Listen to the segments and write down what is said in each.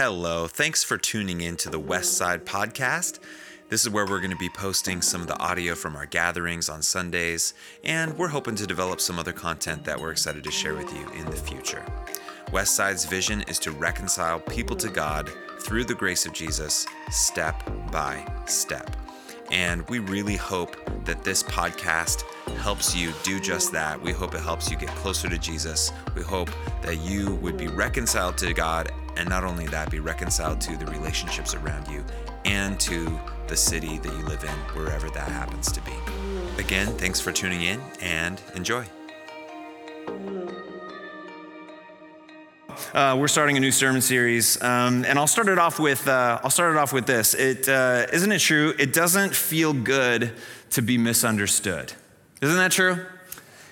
Hello, thanks for tuning in to the West Side Podcast. This is where we're going to be posting some of the audio from our gatherings on Sundays, and we're hoping to develop some other content that we're excited to share with you in the future. West Side's vision is to reconcile people to God through the grace of Jesus, step by step. And we really hope that this podcast helps you do just that. We hope it helps you get closer to Jesus. We hope that you would be reconciled to God, and not only that, be reconciled to the relationships around you and to the city that you live in, wherever that happens to be. Again, thanks for tuning in and enjoy. Uh, we're starting a new sermon series, um, and I'll start it off with uh, I'll start it off with this. It uh, not it true? It doesn't feel good to be misunderstood. Isn't that true?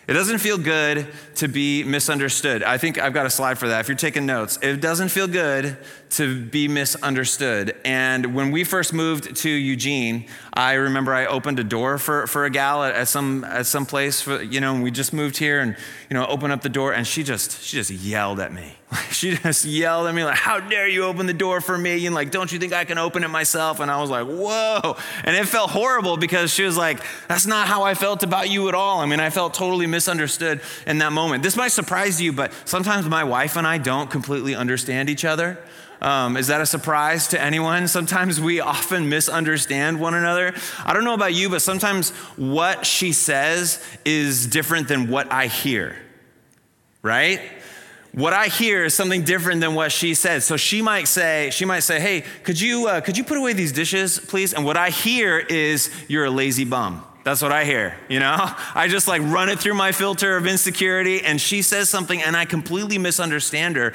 It doesn't feel good to be misunderstood. I think I've got a slide for that. If you're taking notes, it doesn't feel good to be misunderstood. And when we first moved to Eugene, I remember I opened a door for, for a gal at, at some at some place for you know, and we just moved here and you know, opened up the door and she just she just yelled at me. she just yelled at me like, "How dare you open the door for me?" And like, "Don't you think I can open it myself?" And I was like, "Whoa!" And it felt horrible because she was like, "That's not how I felt about you at all." I mean, I felt totally misunderstood in that moment. This might surprise you, but sometimes my wife and I don't completely understand each other. Um, is that a surprise to anyone? Sometimes we often misunderstand one another. I don't know about you, but sometimes what she says is different than what I hear, right? What I hear is something different than what she said. So she might say, she might say, "Hey, could you uh, could you put away these dishes, please?" And what I hear is, "You're a lazy bum." That's what I hear, you know? I just like run it through my filter of insecurity, and she says something, and I completely misunderstand her.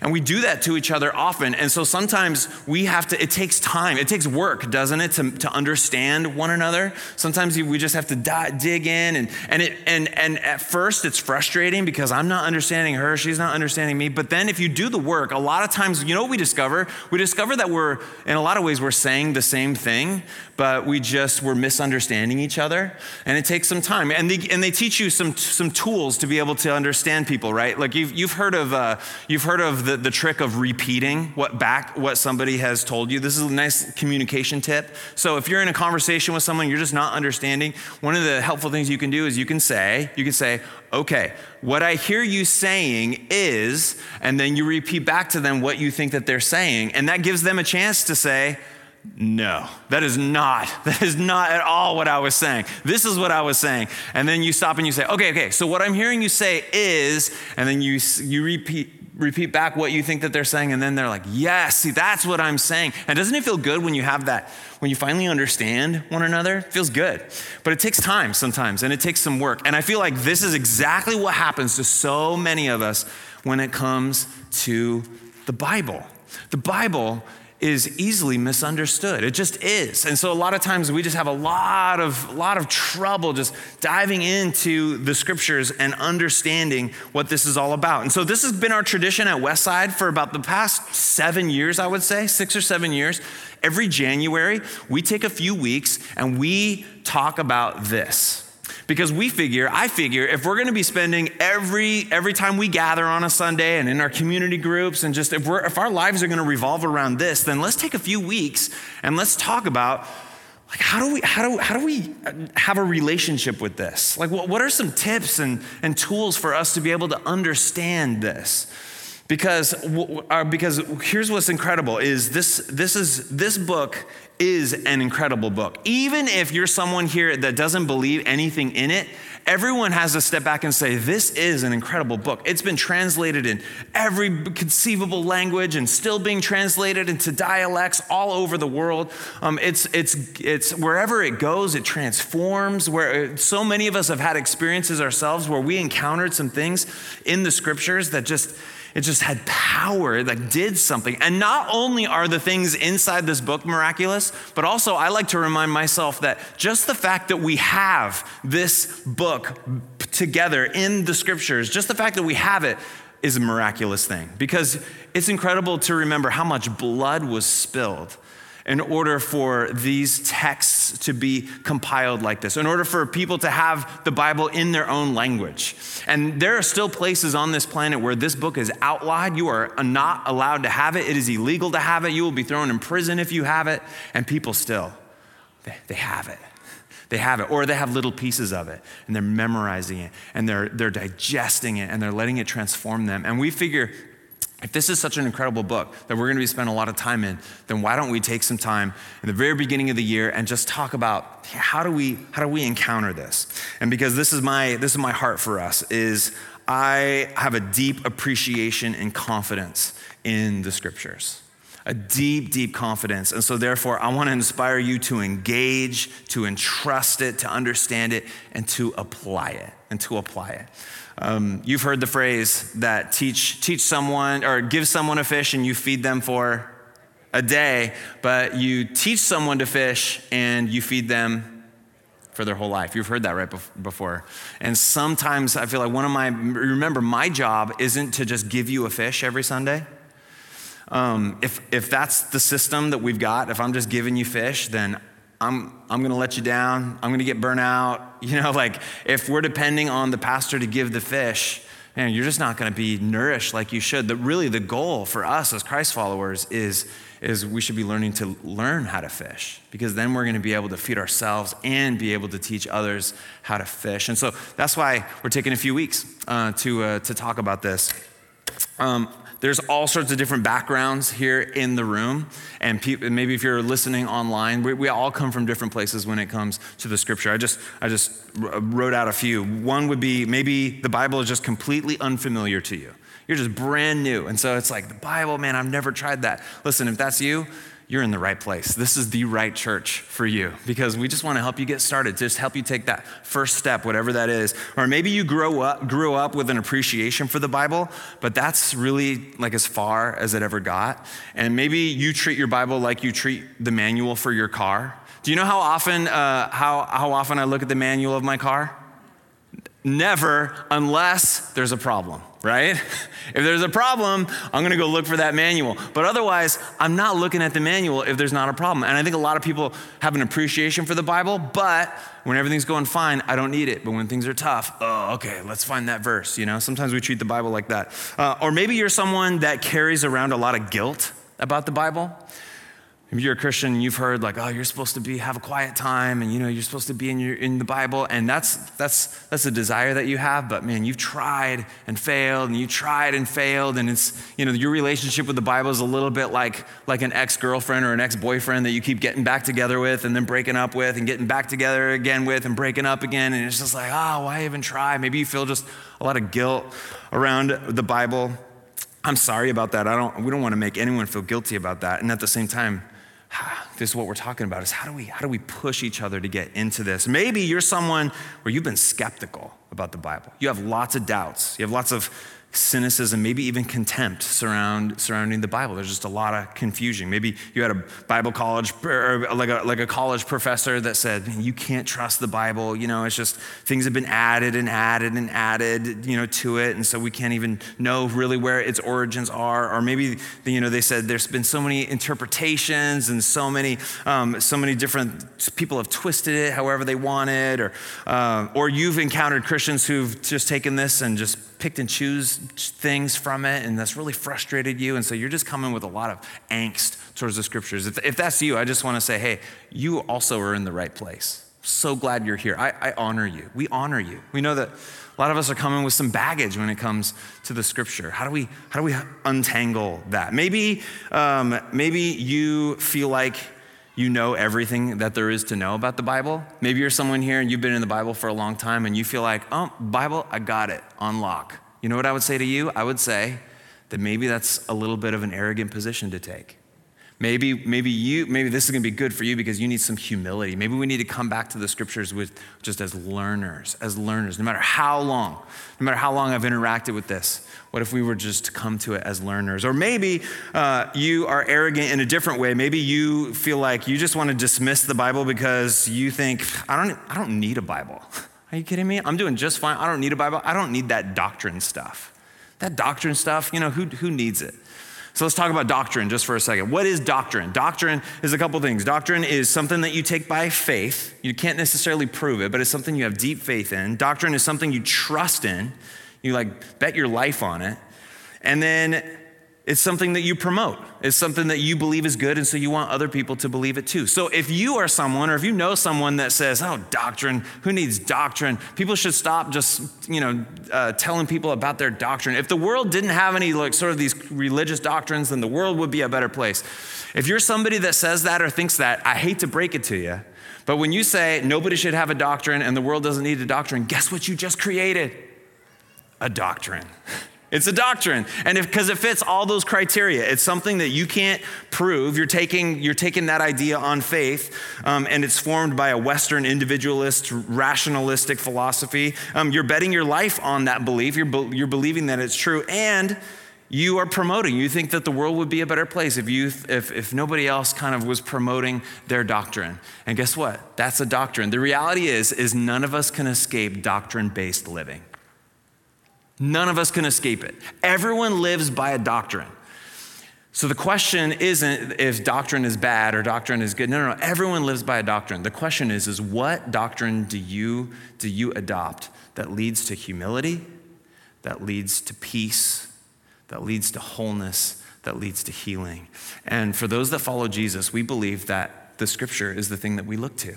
And we do that to each other often. And so sometimes we have to, it takes time, it takes work, doesn't it, to, to understand one another? Sometimes we just have to di- dig in. And, and, it, and, and at first it's frustrating because I'm not understanding her, she's not understanding me. But then if you do the work, a lot of times, you know what we discover? We discover that we're, in a lot of ways, we're saying the same thing, but we just, we're misunderstanding each other. And it takes some time. And they, and they teach you some, some tools to be able to understand people, right? Like you've, you've heard of, uh, you've heard of the, the trick of repeating what back what somebody has told you. This is a nice communication tip. So if you're in a conversation with someone you're just not understanding, one of the helpful things you can do is you can say, you can say, okay, what I hear you saying is, and then you repeat back to them what you think that they're saying. And that gives them a chance to say, no, that is not, that is not at all what I was saying. This is what I was saying. And then you stop and you say, okay, okay, so what I'm hearing you say is, and then you, you repeat, repeat back what you think that they're saying, and then they're like, yes, see, that's what I'm saying. And doesn't it feel good when you have that, when you finally understand one another? It feels good. But it takes time sometimes, and it takes some work. And I feel like this is exactly what happens to so many of us when it comes to the Bible. The Bible is easily misunderstood. It just is. And so a lot of times we just have a lot of lot of trouble just diving into the scriptures and understanding what this is all about. And so this has been our tradition at Westside for about the past 7 years, I would say, 6 or 7 years. Every January, we take a few weeks and we talk about this. Because we figure, I figure, if we're going to be spending every every time we gather on a Sunday and in our community groups, and just if we're if our lives are going to revolve around this, then let's take a few weeks and let's talk about like how do we how do how do we have a relationship with this? Like what, what are some tips and, and tools for us to be able to understand this? Because, uh, because here's what's incredible is this, this is this book is an incredible book. Even if you're someone here that doesn't believe anything in it, everyone has to step back and say, This is an incredible book. It's been translated in every conceivable language and still being translated into dialects all over the world. Um, it's, it's, it's wherever it goes, it transforms. Where so many of us have had experiences ourselves where we encountered some things in the scriptures that just it just had power, it like did something. And not only are the things inside this book miraculous, but also I like to remind myself that just the fact that we have this book together in the scriptures, just the fact that we have it is a miraculous thing because it's incredible to remember how much blood was spilled in order for these texts to be compiled like this, in order for people to have the Bible in their own language. And there are still places on this planet where this book is outlawed. You are not allowed to have it, it is illegal to have it. You will be thrown in prison if you have it. And people still, they, have it. They have it, or they have little pieces of it, and they're memorizing it, and they're, they're digesting it, and they're letting it transform them. And we figure if this is such an incredible book that we're going to be spending a lot of time in, then why don't we take some time in the very beginning of the year and just talk about how do we how do we encounter this? And because this is my this is my heart for us is I have a deep appreciation and confidence in the scriptures. A deep, deep confidence. And so, therefore, I want to inspire you to engage, to entrust it, to understand it, and to apply it. And to apply it. Um, you've heard the phrase that teach, teach someone or give someone a fish and you feed them for a day, but you teach someone to fish and you feed them for their whole life. You've heard that right before. And sometimes I feel like one of my, remember, my job isn't to just give you a fish every Sunday. Um, if, if that's the system that we've got, if I'm just giving you fish, then I'm, I'm going to let you down. I'm going to get burnt out. You know, like if we're depending on the pastor to give the fish, man, you're just not going to be nourished like you should. That really the goal for us as Christ followers is, is we should be learning to learn how to fish because then we're going to be able to feed ourselves and be able to teach others how to fish. And so that's why we're taking a few weeks uh, to, uh, to talk about this. Um, there's all sorts of different backgrounds here in the room. And maybe if you're listening online, we, we, all come from different places when it comes to the scripture. I just, I just uh, wrote out a few. One would be maybe the Bible is just completely unfamiliar to you. You're just brand new. And so it's like, the Bible, man, I've never tried that. Listen, if that's you, you're in the right place. This is the right church for you because we just want to help you get started, just help you take that first step, whatever that is. Or maybe you grow up, grew up with an appreciation for the Bible, but that's really like as far as it ever got. And maybe you treat your Bible like you treat the manual for your car. Do you know how often, uh, how, how often I look at the manual of my car? Never, unless there's a problem right? If there's a problem, I'm gonna go look for that manual. But otherwise, I'm not looking at the manual if there's not a problem. And I think a lot of people have an appreciation for the Bible, but when everything's going fine, I don't need it. But when things are tough, oh, okay, let's find that verse. You know, sometimes we treat the Bible like that. Uh, or maybe you're someone that carries around a lot of guilt about the Bible. If you're a Christian, you've heard like, oh, you're supposed to be have a quiet time, and you know you're supposed to be in your in the Bible, and that's that's that's a desire that you have. But man, you've tried and failed, and you tried and failed, and it's you know your relationship with the Bible is a little bit like like an ex girlfriend or an ex boyfriend that you keep getting back together with, and then breaking up with, and getting back together again with, and breaking up again, and it's just like, oh, why even try? Maybe you feel just a lot of guilt around the Bible. I'm sorry about that. I don't. We don't want to make anyone feel guilty about that, and at the same time this is what we're talking about is how do we how do we push each other to get into this? Maybe you're someone where you've been skeptical about the bible. You have lots of doubts. You have lots of cynicism, maybe even contempt surround, surrounding the Bible. There's just a lot of confusion. Maybe you had a Bible college, or like a, like a college professor that said, you can't trust the Bible. You know, it's just things have been added and added and added, you know, to it. And so we can't even know really where its origins are. Or maybe, you know, they said there's been so many interpretations and so many, um, so many different people have twisted it however they wanted. Or, uh, or you've encountered Christians who've just taken this and just picked and choose things from it, and that's really frustrated you. And so you're just coming with a lot of angst towards the scriptures. If, if that's you, I just want to say, hey, you also are in the right place. So glad you're here. I, I honor you. We honor you. We know that a lot of us are coming with some baggage when it comes to the scripture. How do we, how do we untangle that? Maybe, um, maybe you feel like you know everything that there is to know about the Bible. Maybe you're someone here and you've been in the Bible for a long time and you feel like, oh, Bible, I got it on lock. You know what I would say to you? I would say that maybe that's a little bit of an arrogant position to take. Maybe, maybe you, maybe this is going to be good for you because you need some humility. Maybe we need to come back to the scriptures with just as learners, as learners, no matter how long, no matter how long I've interacted with this. What if we were just to come to it as learners? Or maybe uh, you are arrogant in a different way. Maybe you feel like you just want to dismiss the Bible because you think, I don't, I don't need a Bible. Are you kidding me? I'm doing just fine. I don't need a Bible. I don't need that doctrine stuff. That doctrine stuff, you know, who, who needs it? So let's talk about doctrine just for a second. What is doctrine? Doctrine is a couple things. Doctrine is something that you take by faith. You can't necessarily prove it, but it's something you have deep faith in. Doctrine is something you trust in. You like bet your life on it. And then it's something that you promote. It's something that you believe is good, and so you want other people to believe it too. So if you are someone, or if you know someone that says, "Oh, doctrine, who needs doctrine?" People should stop just, you know, uh, telling people about their doctrine. If the world didn't have any like sort of these religious doctrines, then the world would be a better place. If you're somebody that says that or thinks that, I hate to break it to you, but when you say nobody should have a doctrine and the world doesn't need a doctrine, guess what you just created? A doctrine. It's a doctrine. And because it fits all those criteria, it's something that you can't prove. You're taking, you're taking that idea on faith, um, and it's formed by a Western individualist, rationalistic philosophy. Um, you're betting your life on that belief. You're, be, you're believing that it's true, and you are promoting. You think that the world would be a better place if, you, if, if nobody else kind of was promoting their doctrine. And guess what? That's a doctrine. The reality is, is none of us can escape doctrine-based living. None of us can escape it. Everyone lives by a doctrine. So the question isn't if doctrine is bad or doctrine is good. No, no, no. Everyone lives by a doctrine. The question is, is what doctrine do you, do you adopt that leads to humility, that leads to peace, that leads to wholeness, that leads to healing? And for those that follow Jesus, we believe that the scripture is the thing that we look to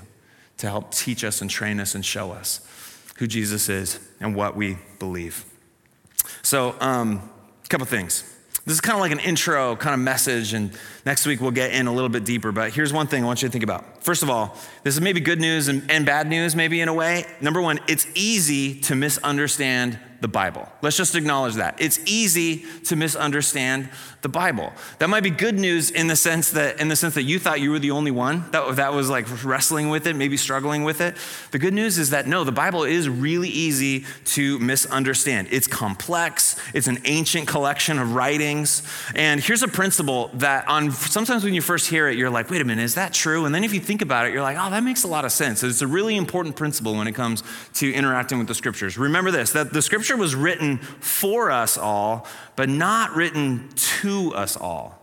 to help teach us and train us and show us who Jesus is and what we believe. So, um, a couple things. This is kind of like an intro kind of message, and next week we'll get in a little bit deeper. But here's one thing I want you to think about. First of all, this is maybe good news and, and bad news, maybe in a way. Number one, it's easy to misunderstand the Bible. Let's just acknowledge that. It's easy to misunderstand the Bible. That might be good news in the sense that in the sense that you thought you were the only one that, that was like wrestling with it, maybe struggling with it. The good news is that no, the Bible is really easy to misunderstand. It's complex, it's an ancient collection of writings. And here's a principle that on sometimes when you first hear it, you're like, wait a minute, is that true? And then if you think about it, you're like, oh, that makes a lot of sense. It's a really important principle when it comes to interacting with the scriptures. Remember this that the scripture was written for us all, but not written to us all.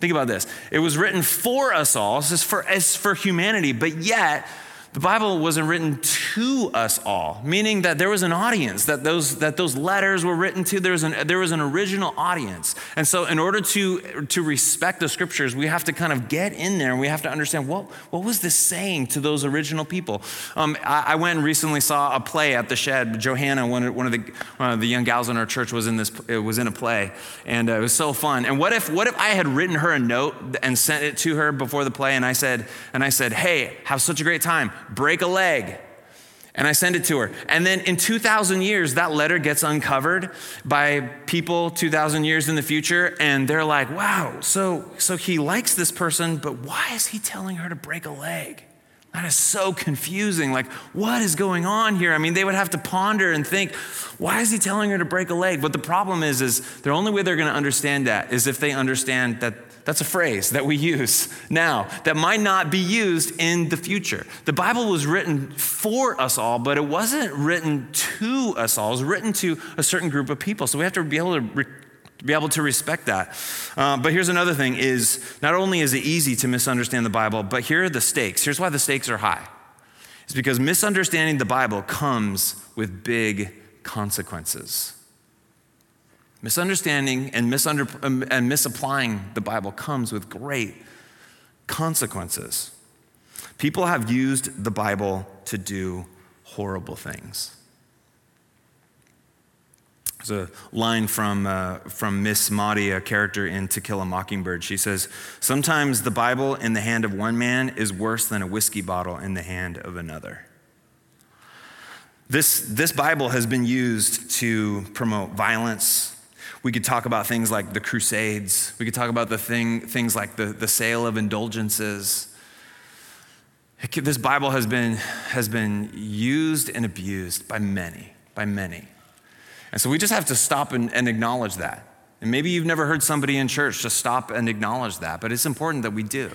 Think about this. It was written for us all, it's for, it's for humanity, but yet the Bible wasn't written to us all, meaning that there was an audience, that those, that those letters were written to. There was, an, there was an original audience. And so, in order to, to respect the scriptures, we have to kind of get in there and we have to understand what, what was this saying to those original people. Um, I, I, went and recently saw a play at the Shedd. Johanna, one of, one of, the, one of the young gals in our church, was in, this, was in a play, and uh, it was so fun. And what if, what if I had written her a note and sent it to her before the play, and I said, and I said, hey, have such a great time break a leg. And I send it to her. And then in 2,000 years, that letter gets uncovered by people 2,000 years in the future. And they're like, wow, so, so he likes this person, but why is he telling her to break a leg? That is so confusing. Like, what is going on here? I mean, they would have to ponder and think, why is he telling her to break a leg? But the problem is, is the only way they're going to understand that is if they understand that that's a phrase that we use now that might not be used in the future. The Bible was written for us all, but it wasn't written to us all. It was written to a certain group of people. So we have to be able to re- be able to respect that. Uh, but here's another thing is not only is it easy to misunderstand the Bible, but here are the stakes. Here's why the stakes are high. It's because misunderstanding the Bible comes with big consequences. Misunderstanding and, misunder, um, and misapplying the Bible comes with great consequences. People have used the Bible to do horrible things. There's a line from, uh, from Miss Maudie, a character in To Kill a Mockingbird. She says, Sometimes the Bible in the hand of one man is worse than a whiskey bottle in the hand of another. This, this Bible has been used to promote violence, we could talk about things like the Crusades. We could talk about the thing, things like the, the sale of indulgences. This Bible has been, has been used and abused by many, by many. And so we just have to stop and, and acknowledge that. And maybe you've never heard somebody in church just stop and acknowledge that, but it's important that we do.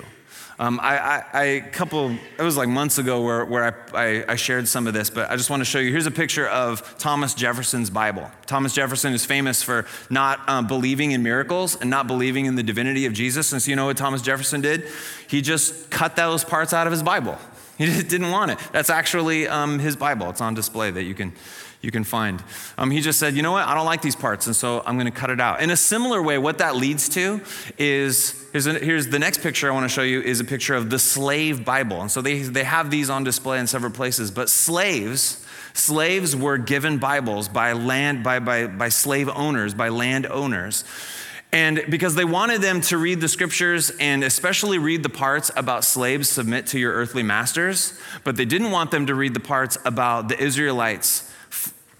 Um, I, I, a couple, it was like months ago where, where I, I, I, shared some of this, but I just want to show you. Here's a picture of Thomas Jefferson's Bible. Thomas Jefferson is famous for not um, believing in miracles and not believing in the divinity of Jesus. And so, you know what Thomas Jefferson did? He just cut those parts out of his Bible. He just didn't want it. That's actually um, his Bible. It's on display that you can you can find. Um, he just said, you know what, I don't like these parts, and so I'm going to cut it out. In a similar way, what that leads to is here's, a, here's the next picture I want to show you is a picture of the slave Bible. And so they, they have these on display in several places, but slaves, slaves were given Bibles by land, by, by, by slave owners, by land owners. And because they wanted them to read the scriptures and especially read the parts about slaves submit to your earthly masters, but they didn't want them to read the parts about the Israelites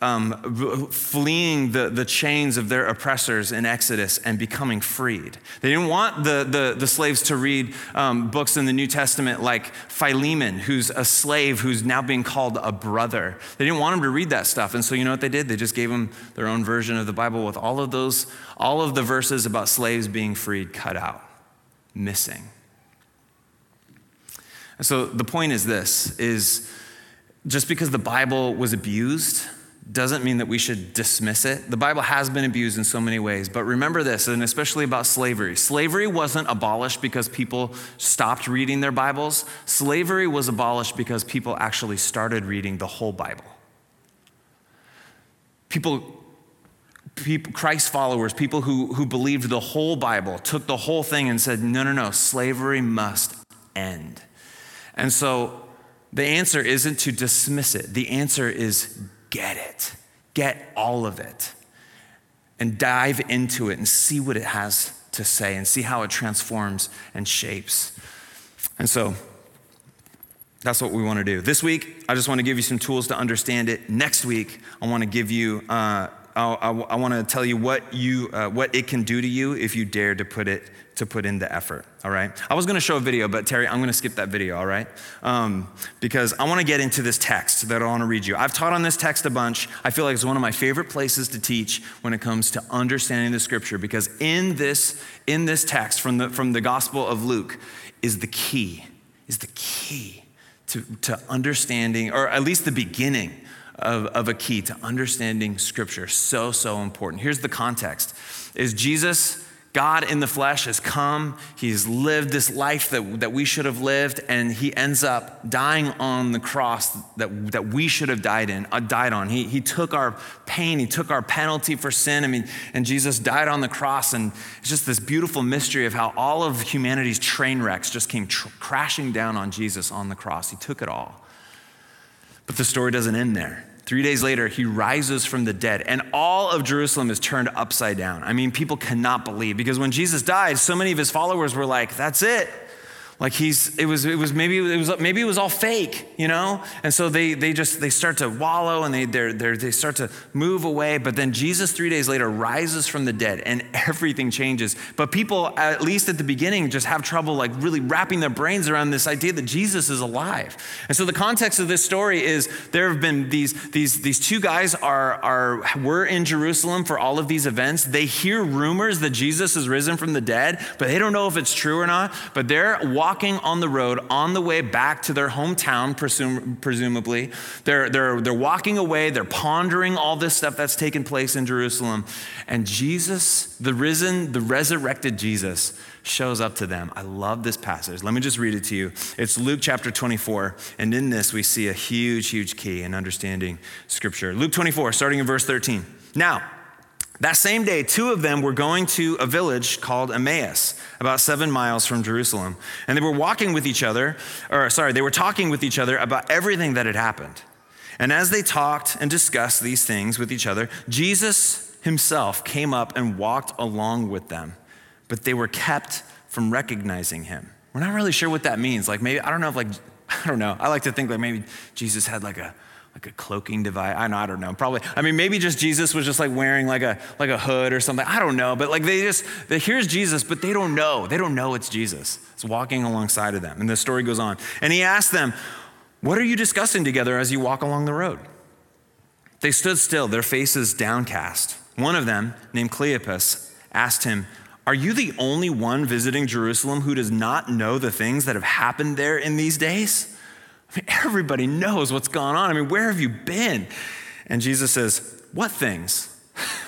um, fleeing the, the chains of their oppressors in Exodus and becoming freed. They didn't want the, the, the slaves to read um, books in the New Testament like Philemon, who's a slave who's now being called a brother. They didn't want them to read that stuff. And so you know what they did? They just gave them their own version of the Bible with all of those, all of the verses about slaves being freed cut out, missing. And so the point is this is just because the Bible was abused doesn't mean that we should dismiss it. The Bible has been abused in so many ways, but remember this, and especially about slavery. Slavery wasn't abolished because people stopped reading their Bibles, slavery was abolished because people actually started reading the whole Bible. People, people Christ followers, people who, who believed the whole Bible, took the whole thing and said, no, no, no, slavery must end. And so the answer isn't to dismiss it, the answer is get it, get all of it, and dive into it and see what it has to say and see how it transforms and shapes. And so, that's what we want to do. This week, I just want to give you some tools to understand it. Next week, I want to give you, uh, I, I, want to tell you what you, uh, what it can do to you if you dare to put it to put in the effort, all right? I was gonna show a video, but Terry, I'm gonna skip that video, all right? Um, because I wanna get into this text that I wanna read you. I've taught on this text a bunch. I feel like it's one of my favorite places to teach when it comes to understanding the scripture, because in this, in this text from the, from the Gospel of Luke is the key, is the key to, to understanding, or at least the beginning of, of a key to understanding scripture. So, so important. Here's the context is Jesus God in the flesh has come. He's lived this life that, that we should have lived, and he ends up dying on the cross that, that we should have died in, uh, died on. He, he took our pain, he took our penalty for sin. I mean, and Jesus died on the cross, and it's just this beautiful mystery of how all of humanity's train wrecks just came tr- crashing down on Jesus on the cross. He took it all. But the story doesn't end there. Three days later, he rises from the dead, and all of Jerusalem is turned upside down. I mean, people cannot believe because when Jesus died, so many of his followers were like, That's it. Like he's, it was, it was maybe it was maybe it was all fake, you know. And so they they just they start to wallow and they they they start to move away. But then Jesus three days later rises from the dead and everything changes. But people, at least at the beginning, just have trouble like really wrapping their brains around this idea that Jesus is alive. And so the context of this story is there have been these these these two guys are are were in Jerusalem for all of these events. They hear rumors that Jesus has risen from the dead, but they don't know if it's true or not. But they're walking on the road on the way back to their hometown, presum- presumably. They're, they're, they're walking away, they're pondering all this stuff that's taken place in Jerusalem. And Jesus, the risen, the resurrected Jesus, shows up to them. I love this passage. Let me just read it to you. It's Luke chapter 24, and in this we see a huge, huge key in understanding Scripture. Luke 24, starting in verse 13. Now, that same day, two of them were going to a village called Emmaus, about seven miles from Jerusalem. And they were walking with each other, or sorry, they were talking with each other about everything that had happened. And as they talked and discussed these things with each other, Jesus himself came up and walked along with them, but they were kept from recognizing him. We're not really sure what that means. Like maybe, I don't know if like, I don't know. I like to think like maybe Jesus had like a, like a cloaking device. I know, I don't know. Probably. I mean, maybe just Jesus was just like wearing like a like a hood or something. I don't know. But like they just they, here's Jesus, but they don't know. They don't know it's Jesus. It's walking alongside of them. And the story goes on. And he asked them, "What are you discussing together as you walk along the road?" They stood still, their faces downcast. One of them, named Cleopas, asked him, Are you the only one visiting Jerusalem who does not know the things that have happened there in these days? Everybody knows what's going on. I mean, where have you been? And Jesus says, What things?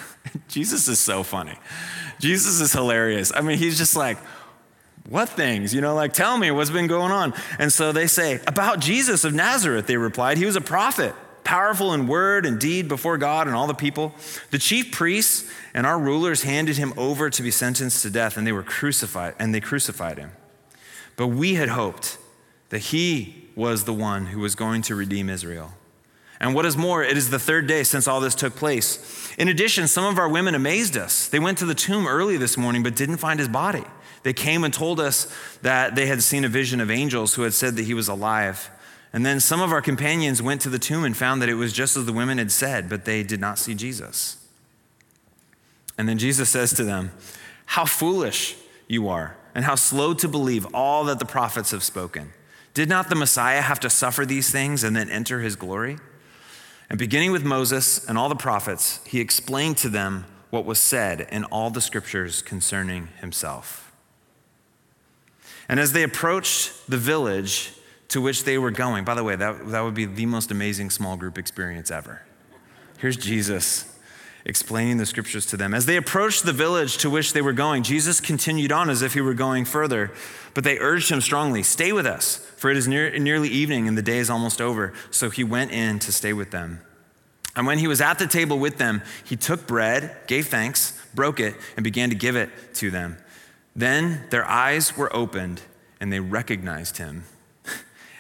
Jesus is so funny. Jesus is hilarious. I mean, he's just like, What things? You know, like, tell me what's been going on. And so they say, About Jesus of Nazareth, they replied. He was a prophet powerful in word and deed before God and all the people. The chief priests and our rulers handed him over to be sentenced to death, and they were crucified, and they crucified him. But we had hoped that he was the one who was going to redeem Israel. And what is more, it is the third day since all this took place. In addition, some of our women amazed us. They went to the tomb early this morning but didn't find his body. They came and told us that they had seen a vision of angels who had said that he was alive. And then some of our companions went to the tomb and found that it was just as the women had said, but they did not see Jesus. And then Jesus says to them, How foolish you are, and how slow to believe all that the prophets have spoken. Did not the Messiah have to suffer these things and then enter his glory? And beginning with Moses and all the prophets, he explained to them what was said in all the scriptures concerning himself. And as they approached the village, to which they were going. By the way, that, that would be the most amazing small group experience ever. Here's Jesus explaining the scriptures to them. As they approached the village to which they were going, Jesus continued on as if he were going further, but they urged him strongly, Stay with us, for it is near, nearly evening and the day is almost over. So he went in to stay with them. And when he was at the table with them, he took bread, gave thanks, broke it, and began to give it to them. Then their eyes were opened and they recognized him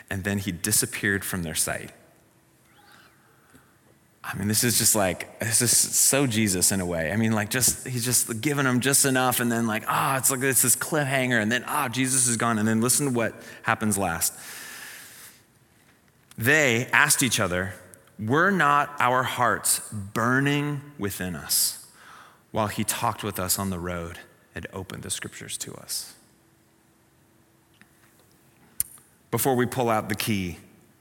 and then he disappeared from their sight. I mean, this is just like, this is so Jesus in a way. I mean, like, just, he's just giving them just enough, and then, like, ah, oh, it's like it's this cliffhanger, and then, ah, oh, Jesus is gone. And then listen to what happens last. They asked each other, Were not our hearts burning within us while he talked with us on the road and opened the scriptures to us? before we pull out the key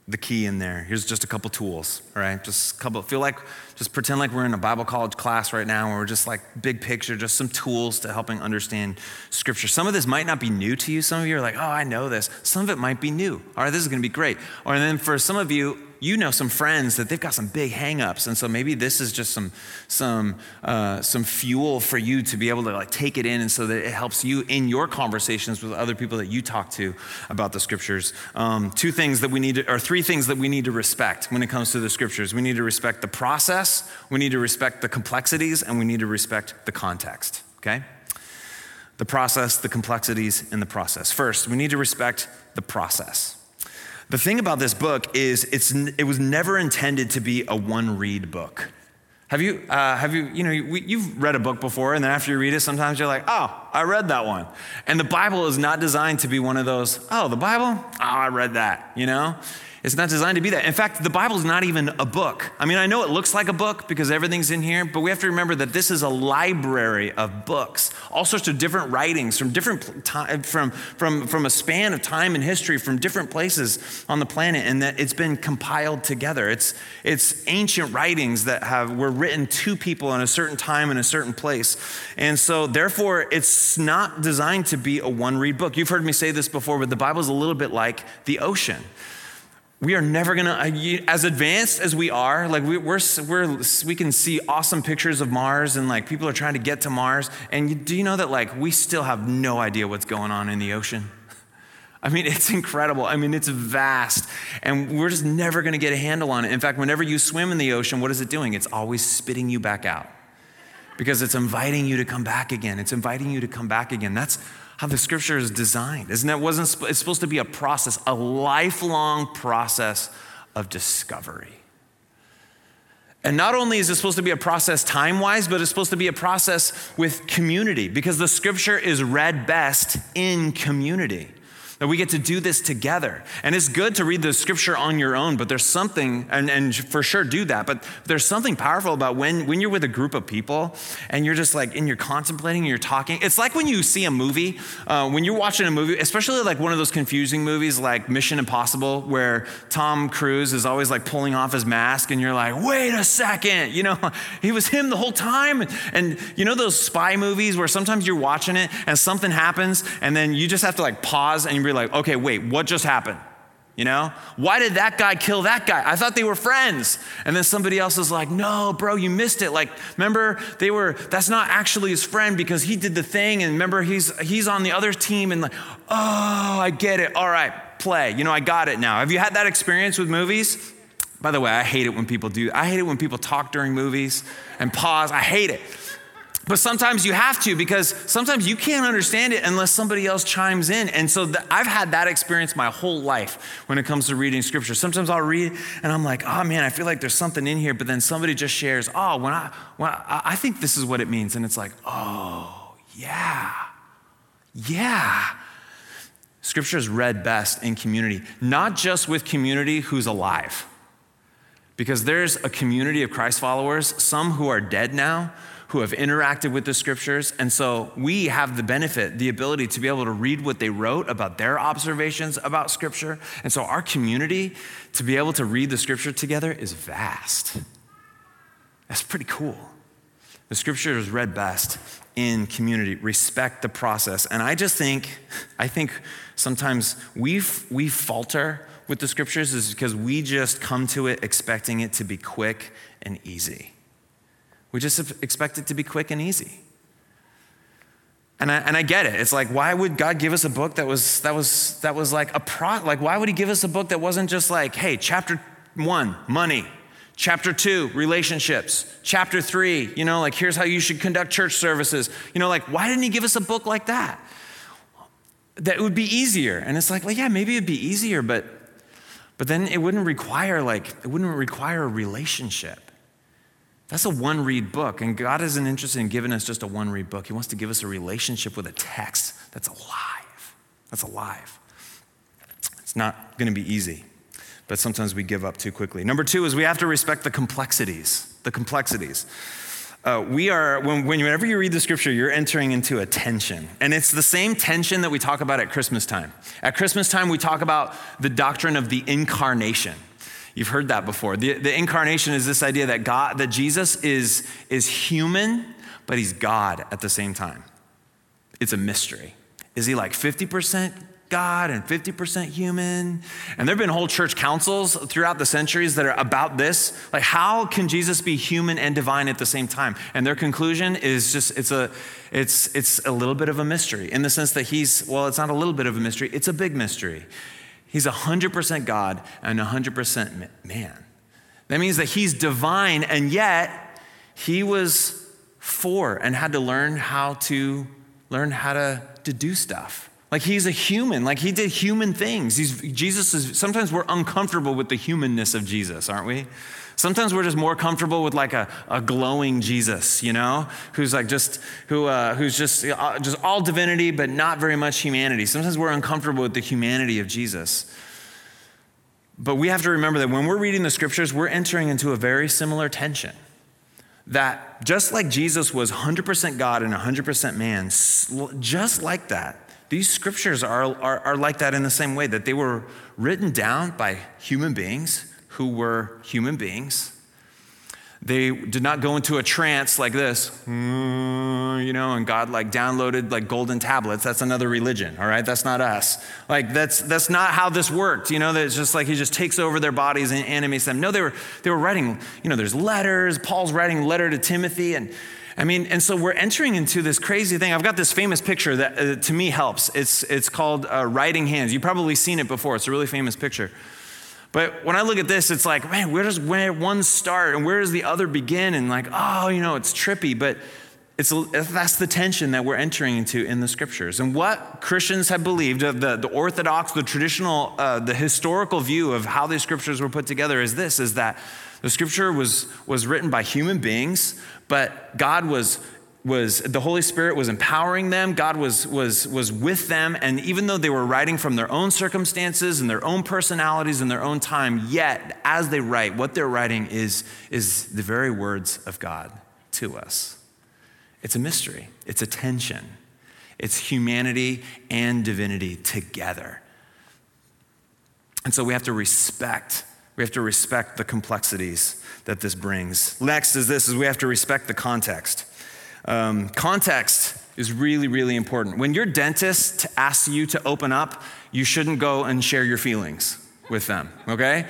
the key in there. Here's just a couple tools all right? Just a couple feel like just pretend like we're in a bible college class right now where we're just like big picture just some tools to helping understand scripture. Some of this might not be new to you. Some of you are like oh i know this. Some of it might be new. All right this is to be great. Or then for some of you you know some friends that they've got some big hangups, and so maybe this is just some some uh, some fuel for you to be able to like take it in, and so that it helps you in your conversations with other people that you talk to about the scriptures. Um, two things that we need to, or three things that we need to respect when it comes to the scriptures. We need to respect the process, we need to respect the complexities, and we need to respect the context. Okay. The process, the complexities, and the process. First, we need to respect the process. The thing about this book is it's, it was never intended to be a one read book. Have you, uh, have you, you know, you've read a book before, and then after you read it, sometimes you're like, oh, I read that one. And the Bible is not designed to be one of those, oh, the Bible? Oh, I read that, you know? It's not designed to be that. In fact, the Bible is not even a book. I mean, I know it looks like a book because everything's in here, but we have to remember that this is a library of books, all sorts of different writings from different time, from, from, from a span of time and history from different places on the planet, and that it's been compiled together. It's, it's ancient writings that have were written to people in a certain time in a certain place. And so therefore, it's not designed to be a one-read book. You've heard me say this before, but the Bible is a little bit like the ocean we are never gonna uh, as advanced as we are like we, we're, we're we can see awesome pictures of mars and like people are trying to get to mars. And you, do you know that like we still have no idea what's going on in the ocean? I mean it's incredible. I mean it's vast. And we're just never gonna get a handle on it. In fact whenever you swim in the ocean what is it doing? It's always spitting you back out because it's inviting you to come back again it's inviting you to come back again that's how the scripture is designed. Isn't it? Wasn't it's supposed to be a process, a lifelong process of discovery. And not only is it supposed to be a process time wise, but it's supposed to be a process with community because the scripture is read best in community. That we get to do this together. And it's good to read the scripture on your own, but there's something, and, and for sure do that, but there's something powerful about when, when you're with a group of people and you're just like, and you're contemplating and you're talking. It's like when you see a movie, uh, when you're watching a movie, especially like one of those confusing movies like Mission Impossible, where Tom Cruise is always like pulling off his mask and you're like, wait a second, you know, he was him the whole time. And you know those spy movies where sometimes you're watching it and something happens and then you just have to like pause and be like, okay, wait, what just happened? You know? Why did that guy kill that guy? I thought they were friends. And then somebody else is like, no, bro, you missed it. Like, remember, they were, that's not actually his friend because he did the thing. And remember, he's he's on the other team. And like, oh, I get it. All right, play. You know, I got it now. Have you had that experience with movies? By the way, I hate it when people do. I hate it when people talk during movies and pause. I hate it. But sometimes you have to because sometimes you can't understand it unless somebody else chimes in. And so I've had that experience my whole life when it comes to reading scripture. Sometimes I'll read and I'm like, oh man, I feel like there's something in here. But then somebody just shares, oh, when I, when I, I think this is what it means. And it's like, oh, yeah, yeah. Scripture is read best in community, not just with community who's alive. Because there's a community of Christ followers, some who are dead now, who have interacted with the scriptures. And so we have the benefit, the ability to be able to read what they wrote about their observations about scripture. And so our community, to be able to read the scripture together, is vast. That's pretty cool. The scripture is read best in community. Respect the process. And I just think, I think sometimes we we falter with the scriptures is because we just come to it expecting it to be quick and easy. We just expect it to be quick and easy. And I, and I get it. It's like, why would God give us a book that was, that was, that was like a pro, like, why would he give us a book that wasn't just like, hey, chapter one, money. Chapter two, relationships. Chapter three, you know, like, here's how you should conduct church services. You know, like, why didn't he give us a book like that? That would be easier. And it's like, well, yeah, maybe it'd be easier, but, but then it wouldn't require, like, it wouldn't require a relationship. That's a one read book, and God isn't interested in giving us just a one read book. He wants to give us a relationship with a text that's alive. That's alive. It's not going to be easy, but sometimes we give up too quickly. Number two is we have to respect the complexities. The complexities. Uh, we are, when, whenever you read the scripture, you're entering into a tension. And it's the same tension that we talk about at Christmas time. At Christmas time, we talk about the doctrine of the incarnation. You've heard that before. The, the incarnation is this idea that God, that Jesus is, is human, but he's God at the same time. It's a mystery. Is he like 50% God and 50% human? And there have been whole church councils throughout the centuries that are about this. Like, how can Jesus be human and divine at the same time? And their conclusion is just it's a it's it's a little bit of a mystery in the sense that he's well, it's not a little bit of a mystery, it's a big mystery. He's 100% God and 100% man. That means that he's divine, and yet he was four and had to learn how to learn how to, to do stuff. Like he's a human, like he did human things. He's, Jesus is, sometimes we're uncomfortable with the humanness of Jesus, aren't we? Sometimes we're just more comfortable with like a, a glowing Jesus, you know, who's like just who uh, who's just uh, just all divinity but not very much humanity. Sometimes we're uncomfortable with the humanity of Jesus. But we have to remember that when we're reading the scriptures, we're entering into a very similar tension. That just like Jesus was 100% God and 100% man, just like that, these scriptures are, are, are like that in the same way that they were written down by human beings who were human beings. They did not go into a trance like this, mm, you know, and God like downloaded like golden tablets. That's another religion, all right? That's not us. Like that's that's not how this worked. You know, that it's just like he just takes over their bodies and animates them. No, they were they were writing, you know, there's letters. Paul's writing a letter to Timothy and I mean, and so we're entering into this crazy thing. I've got this famous picture that uh, to me helps. It's, it's called uh, Writing Hands. You've probably seen it before. It's a really famous picture. But when I look at this, it's like, man, where does one start and where does the other begin? And like, oh, you know, it's trippy, but it's, that's the tension that we're entering into in the scriptures. And what Christians have believed, the, the orthodox, the traditional, uh, the historical view of how these scriptures were put together is this, is that the scripture was, was written by human beings, but God was was the Holy Spirit was empowering them. God was, was, was with them. And even though they were writing from their own circumstances and their own personalities and their own time, yet as they write, what they're writing is, is the very words of God to us. It's a mystery, it's a tension, it's humanity and divinity together. And so we have to respect. We have to respect the complexities that this brings. Next is this: is we have to respect the context. Um, context is really, really important. When your dentist asks you to open up, you shouldn't go and share your feelings with them, okay?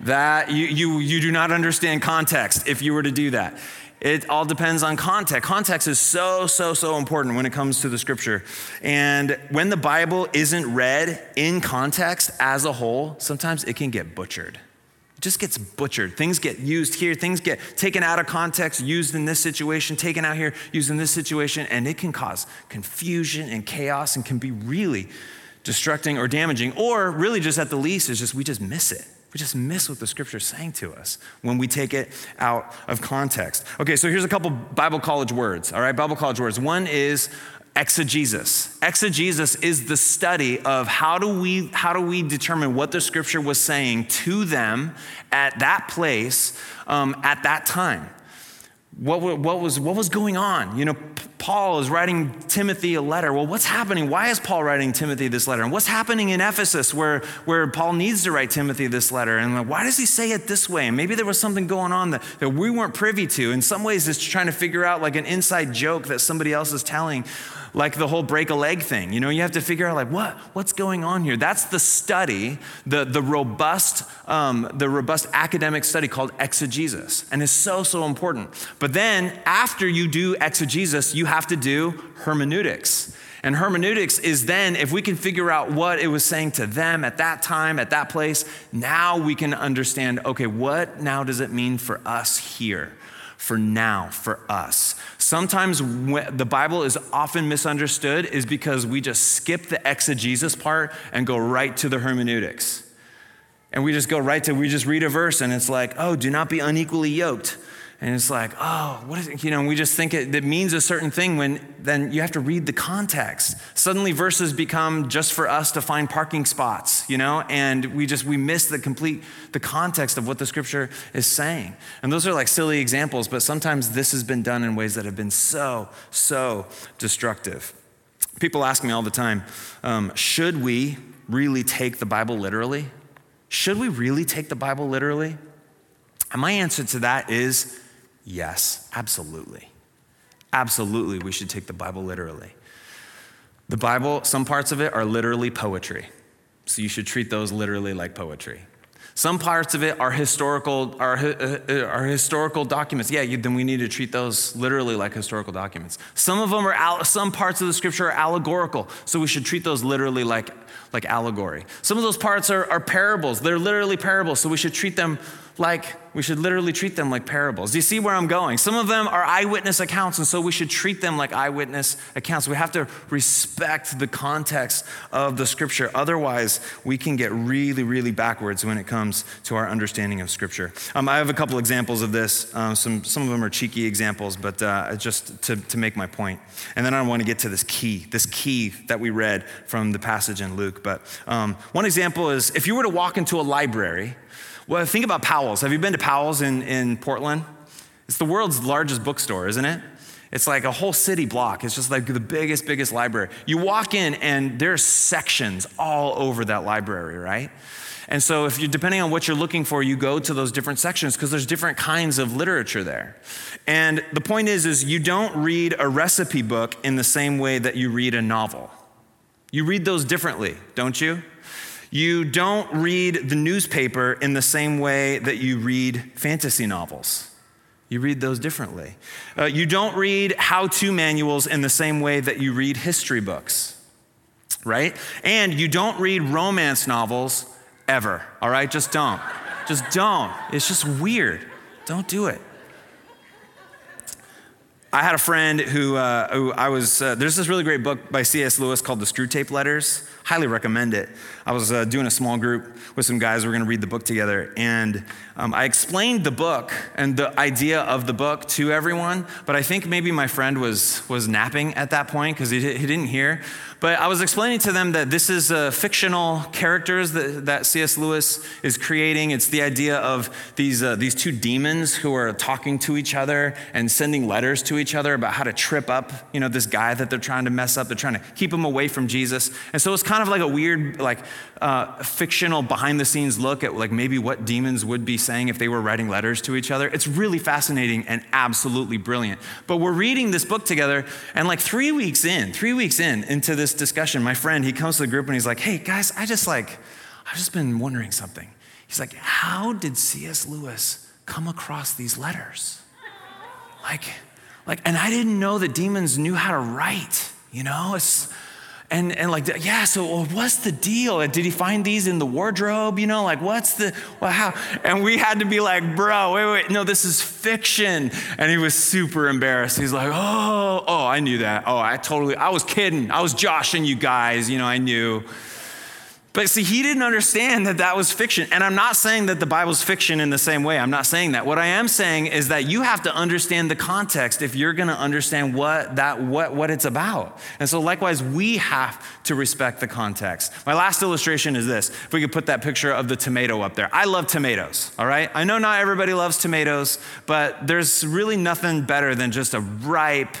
That you, you, you do not understand context if you were to do that. It all depends on context. Context is so, so, so important when it comes to the scripture. And when the Bible isn't read in context as a whole, sometimes it can get butchered. Just gets butchered. Things get used here, things get taken out of context, used in this situation, taken out here, used in this situation, and it can cause confusion and chaos and can be really destructing or damaging, or really just at the least is just we just miss it. We just miss what the scripture is saying to us when we take it out of context. Okay, so here's a couple Bible college words, all right? Bible college words. One is exegesis. Exegesis is the study of how do we how do we determine what the scripture was saying to them at that place um, at that time. What, what, was, what was going on? You know, Paul is writing Timothy a letter. Well, what's happening? Why is Paul writing Timothy this letter? And what's happening in Ephesus where, where Paul needs to write Timothy this letter? And why does he say it this way? And maybe there was something going on that, that we weren't privy to. In some ways, it's trying to figure out like an inside joke that somebody else is telling like the whole break a leg thing. You know, you have to figure out like what what's going on here. That's the study, the the robust um, the robust academic study called exegesis, and is so so important. But then after you do exegesis, you have to do hermeneutics. And hermeneutics is then, if we can figure out what it was saying to them at that time, at that place, now we can understand okay, what now does it mean for us here? For now, for us. Sometimes the Bible is often misunderstood is because we just skip the exegesis part and go right to the hermeneutics. And we just go right to, we just read a verse and it's like, oh, do not be unequally yoked. And it's like, oh, what is it? You know, we just think it, it, means a certain thing when then you have to read the context. Suddenly verses become just for us to find parking spots, you know, and we just, we miss the complete, the context of what the scripture is saying. And those are like silly examples, but sometimes this has been done in ways that have been so, so destructive. People ask me all the time, um, should we really take the Bible literally? Should we really take the Bible literally? And my answer to that is Yes, absolutely. Absolutely, we should take the Bible literally. The Bible, some parts of it are literally poetry. So you should treat those literally like poetry. Some parts of it are historical, are, uh, uh, are historical documents. Yeah, you, then we need to treat those literally like historical documents. Some of them are, some parts of the scripture are allegorical, so we should treat those literally like, like allegory. Some of those parts are, are parables. They're literally parables, so we should treat them like, we should literally treat them like parables. Do you see where I'm going? Some of them are eyewitness accounts, and so we should treat them like eyewitness accounts. We have to respect the context of the scripture. Otherwise, we can get really, really backwards when it comes to our understanding of scripture. Um, I have a couple examples of this. Um, some, some of them are cheeky examples, but uh, just to, to make my point. And then I want to get to this key, this key that we read from the passage in Luke. But um, one example is if you were to walk into a library, well, think about Powell's. Have you been to Powell's in, in Portland? It's the world's largest bookstore, isn't it? It's like a whole city block. It's just like the biggest, biggest library. You walk in, and there's sections all over that library, right? And so, if you depending on what you're looking for, you go to those different sections because there's different kinds of literature there. And the point is, is you don't read a recipe book in the same way that you read a novel. You read those differently, don't you? You don't read the newspaper in the same way that you read fantasy novels. You read those differently. Uh, you don't read how to manuals in the same way that you read history books, right? And you don't read romance novels ever, all right? Just don't. Just don't. It's just weird. Don't do it. I had a friend who, uh, who I was, uh, there's this really great book by C.S. Lewis called The Screwtape Letters. Highly recommend it. I was uh, doing a small group with some guys. We are going to read the book together. And um, I explained the book and the idea of the book to everyone, but I think maybe my friend was, was napping at that point because he, he didn't hear. But I was explaining to them that this is uh, fictional characters that, that C.S. Lewis is creating. It's the idea of these, uh, these two demons who are talking to each other and sending letters to each other about how to trip up, you know, this guy that they're trying to mess up. They're trying to keep him away from Jesus. And so it's kind of like a weird, like, uh, fictional behind the scenes look at like maybe what demons would be saying if they were writing letters to each other. It's really fascinating and absolutely brilliant. But we're reading this book together, and like three weeks in, three weeks in into this discussion, my friend he comes to the group and he's like, "Hey guys, I just like, I've just been wondering something." He's like, "How did C.S. Lewis come across these letters?" Like, like, and I didn't know that demons knew how to write. You know, it's and, and like, yeah, so what's the deal? Did he find these in the wardrobe? You know, like, what's the, well, how? And we had to be like, bro, wait, wait, no, this is fiction. And he was super embarrassed. He's like, oh, oh, I knew that. Oh, I totally, I was kidding. I was joshing you guys. You know, I knew. But see, he didn't understand that that was fiction. And I'm not saying that the Bible's fiction in the same way. I'm not saying that. What I am saying is that you have to understand the context if you're going to understand what that what what it's about. And so likewise, we have to respect the context. My last illustration is this. If we could put that picture of the tomato up there. I love tomatoes, all right? I know not everybody loves tomatoes, but there's really nothing better than just a ripe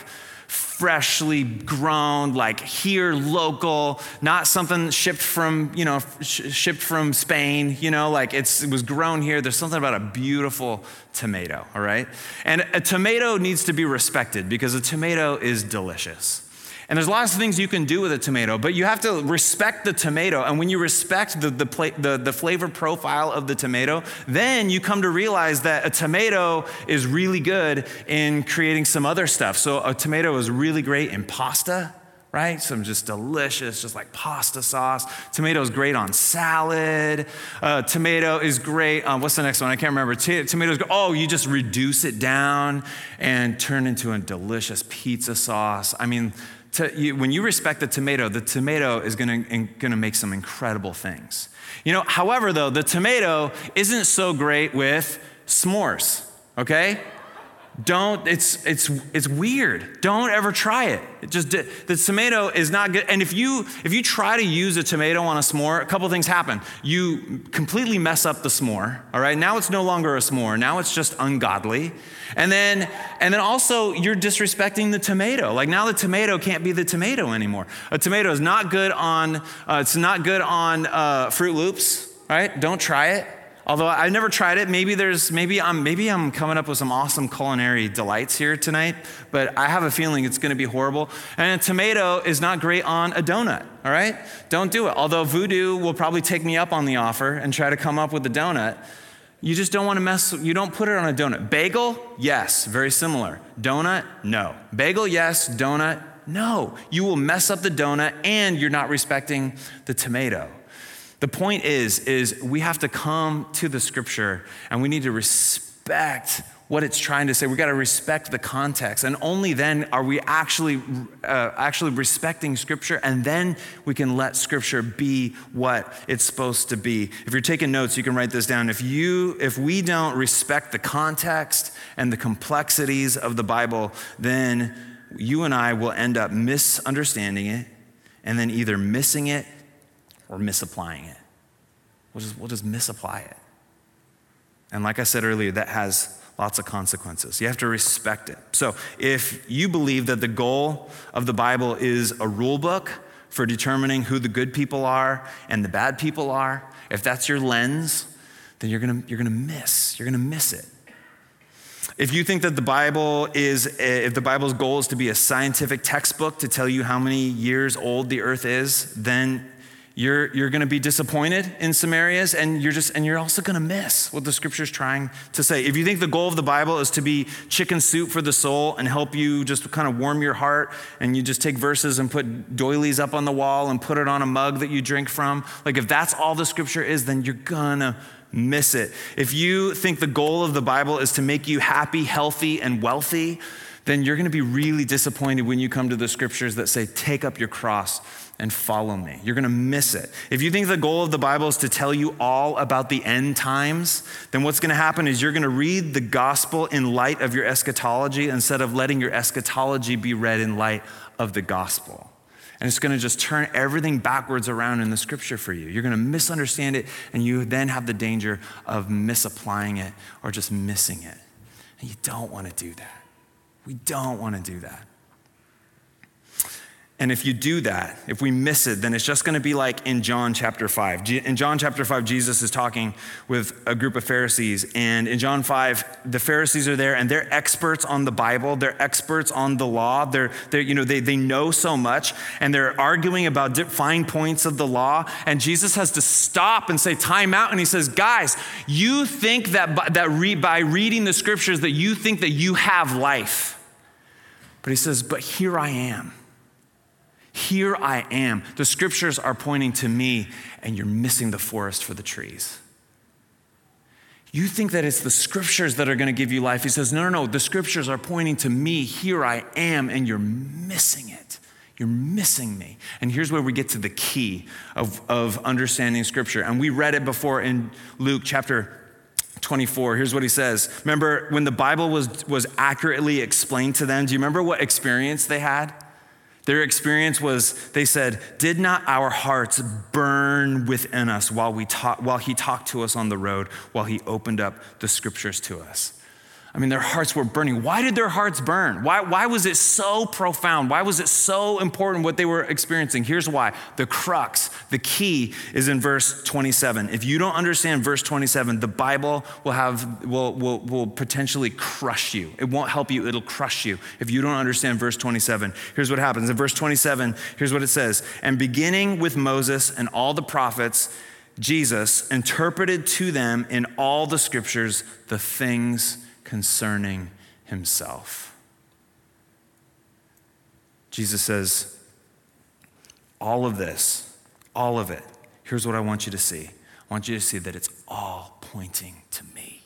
freshly grown, like here local, not something shipped from, you know, sh- shipped from Spain, you know, like it was grown here. There's something about a beautiful tomato, all right? And a tomato needs to be respected because a tomato is delicious. And there's lots of things you can do with a tomato, but you have to respect the tomato. And when you respect the, the, the, the, flavor profile of the tomato, then you come to realize that a tomato is really good in creating some other stuff. So a tomato is really great in pasta, right? Some just delicious, just like pasta sauce. Tomato is great on salad. Uh, tomato is great. Um, what's the next one? I can't remember. T- tomatoes. Oh, you just reduce it down and turn into a delicious pizza sauce. I mean, to, you, when you respect the tomato, the tomato is going to make some incredible things. You know, however, though, the tomato isn't so great with s'mores, okay? Don't, it's, it's, it's weird. Don't ever try it. it just, the tomato is not good. And if you, if you try to use a tomato on a s'more, a couple things happen. You completely mess up the s'more, all right? Now it's no longer a s'more. Now it's just ungodly. And then, and then also you're disrespecting the tomato. Like now the tomato can't be the tomato anymore. A tomato is not good on, uh, it's not good on uh, Froot Loops, right? Don't try it. Although I've never tried it, maybe there's maybe I'm maybe I'm coming up with some awesome culinary delights here tonight, but I have a feeling it's going to be horrible. And a tomato is not great on a donut, all right? Don't do it. Although Voodoo will probably take me up on the offer and try to come up with a donut. You just don't want to mess, you don't put it on a donut. Bagel, yes, very similar. Donut, no. Bagel, yes. Donut, no. You will mess up the donut and you're not respecting the tomato. The point is, is we have to come to the scripture and we need to respect what it's trying to say. We got to respect the context, and only then are we actually uh, actually respecting Scripture, and then we can let Scripture be what it's supposed to be. If you're taking notes, you can write this down. If you if we don't respect the context and the complexities of the Bible, then you and I will end up misunderstanding it, and then either missing it or misapplying it. We'll just, we'll just misapply it. And like I said earlier, that has lots of consequences. You have to respect it. So if you believe that the goal of the Bible is a rule book for determining who the good people are and the bad people are, if that's your lens, then you're gonna, you're gonna miss. You're gonna miss it. If you think that the Bible is, eh, if the Bible's goal is to be a scientific textbook to tell you how many years old the earth is, then you're, you're going to be disappointed in some areas and you're just and you're also going to miss what the scripture's trying to say. If you think the goal of the bible is to be chicken soup for the soul and help you just kind of warm your heart and you just take verses and put doilies up on the wall and put it on a mug that you drink from like if that's all the scripture is then you're gonna miss it. If you think the goal of the bible is to make you happy healthy and wealthy then you're going to be really disappointed when you come to the scriptures that say, Take up your cross and follow me. You're going to miss it. If you think the goal of the Bible is to tell you all about the end times, then what's going to happen is you're going to read the gospel in light of your eschatology instead of letting your eschatology be read in light of the gospel. And it's going to just turn everything backwards around in the scripture for you. You're going to misunderstand it, and you then have the danger of misapplying it or just missing it. And you don't want to do that. We don't want to do that. And if you do that, if we miss it, then it's just going to be like in John chapter 5. In John chapter 5, Jesus is talking with a group of Pharisees. And in John 5, the Pharisees are there and they're experts on the Bible. They're experts on the law. They're, they're you know, they, they know so much and they're arguing about fine points of the law. And Jesus has to stop and say, time out. And he says, guys, you think that, by, that re, by reading the scriptures that you think that you have life. But he says, but here I am. Here I am. The scriptures are pointing to me, and you're missing the forest for the trees. You think that it's the scriptures that are going to give you life. He says, No, no, no. The scriptures are pointing to me. Here I am, and you're missing it. You're missing me. And here's where we get to the key of, of understanding scripture. And we read it before in Luke chapter 24. Here's what he says. Remember when the Bible was, was accurately explained to them? Do you remember what experience they had? Their experience was they said, Did not our hearts burn within us while, we talk, while he talked to us on the road, while he opened up the scriptures to us? I mean, their hearts were burning. Why did their hearts burn? Why, why was it so profound? Why was it so important what they were experiencing? Here's why the crux, the key is in verse 27. If you don't understand verse 27, the Bible will, have, will, will, will potentially crush you. It won't help you, it'll crush you if you don't understand verse 27. Here's what happens. In verse 27, here's what it says And beginning with Moses and all the prophets, Jesus interpreted to them in all the scriptures the things concerning himself. Jesus says, All of this, all of it, here's what I want you to see. I want you to see that it's all pointing to me.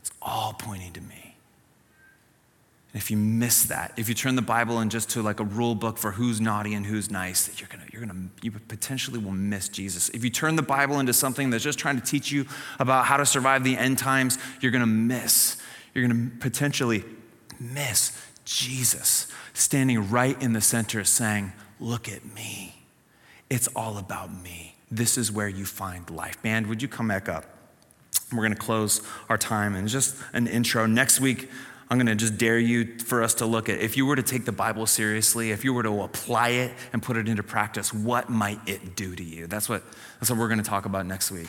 It's all pointing to me. And if you miss that, if you turn the Bible in just to like a rule book for who's naughty and who's nice, you're gonna, you're gonna, you potentially will miss Jesus. If you turn the Bible into something that's just trying to teach you about how to survive the end times, you're gonna miss you're to potentially miss Jesus standing right in the center saying, Look at me. It's all about me. This is where you find life. Band, would you come back up? We're going to close our time and just an intro. Next week, I'm going to just dare you for us to look at if you were to take the Bible seriously, if you were to apply it and put it into practice, what might it do to you? That's what, that's what we're going to talk about next week.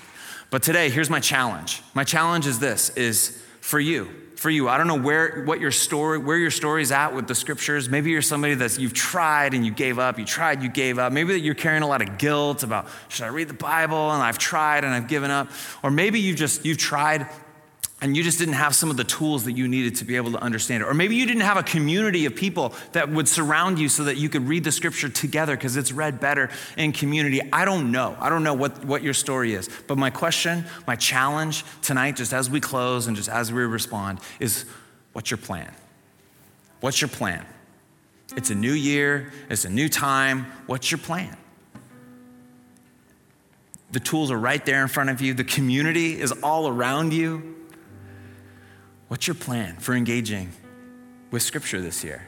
But today, here's my challenge. My challenge is this is for you for you. I don't know where what your story, where your story's at with the scriptures. Maybe you're somebody that you've tried and you gave up. You tried, you gave up. Maybe that you're carrying a lot of guilt about should I read the Bible and I've tried and I've given up. Or maybe you've just you've tried and you just didn't have some of the tools that you needed to be able to understand it. Or maybe you didn't have a community of people that would surround you so that you could read the scripture together because it's read better in community. I don't know. I don't know what, what your story is. But my question, my challenge tonight, just as we close and just as we respond, is what's your plan? What's your plan? It's a new year, it's a new time. What's your plan? The tools are right there in front of you, the community is all around you. What's your plan for engaging with Scripture this year?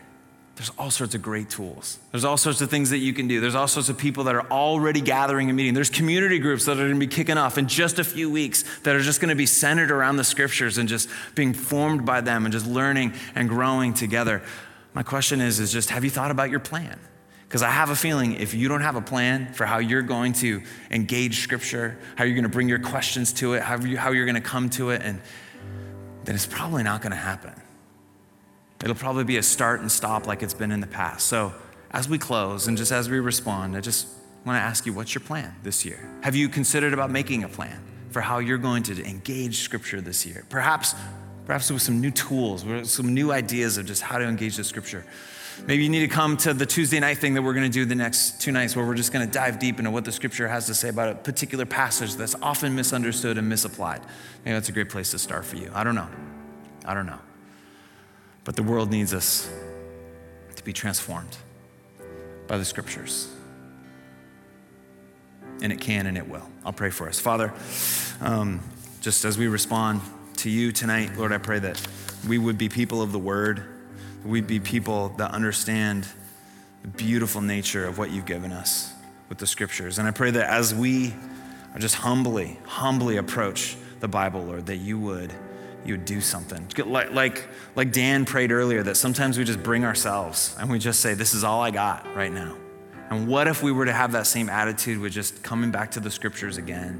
There's all sorts of great tools. There's all sorts of things that you can do. There's all sorts of people that are already gathering and meeting. There's community groups that are going to be kicking off in just a few weeks that are just going to be centered around the scriptures and just being formed by them and just learning and growing together. My question is, is just have you thought about your plan? Because I have a feeling if you don't have a plan for how you're going to engage scripture, how you're going to bring your questions to it, how, you, how you're going to come to it, and then it's probably not going to happen. It'll probably be a start and stop like it's been in the past. So, as we close and just as we respond, I just want to ask you what's your plan this year? Have you considered about making a plan for how you're going to engage scripture this year? Perhaps perhaps with some new tools, with some new ideas of just how to engage the scripture. Maybe you need to come to the Tuesday night thing that we're going to do the next two nights where we're just going to dive deep into what the scripture has to say about a particular passage that's often misunderstood and misapplied. Maybe that's a great place to start for you. I don't know. I don't know. But the world needs us to be transformed by the scriptures. And it can and it will. I'll pray for us. Father, um, just as we respond to you tonight, Lord, I pray that we would be people of the word. We'd be people that understand the beautiful nature of what you've given us with the scriptures. And I pray that as we are just humbly, humbly approach the Bible, Lord, that you would you would do something. Like, like, like Dan prayed earlier, that sometimes we just bring ourselves and we just say, This is all I got right now. And what if we were to have that same attitude with just coming back to the scriptures again,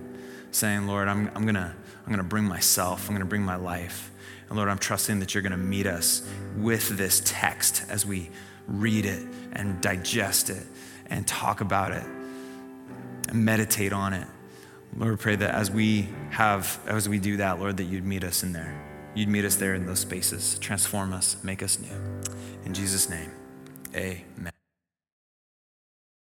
saying, Lord, I'm, I'm to I'm gonna bring myself, I'm to bring my life. And Lord, I'm trusting that you're going to meet us with this text as we read it and digest it and talk about it and meditate on it. Lord, pray that as we have, as we do that, Lord, that you'd meet us in there. You'd meet us there in those spaces, transform us, make us new. In Jesus' name, amen.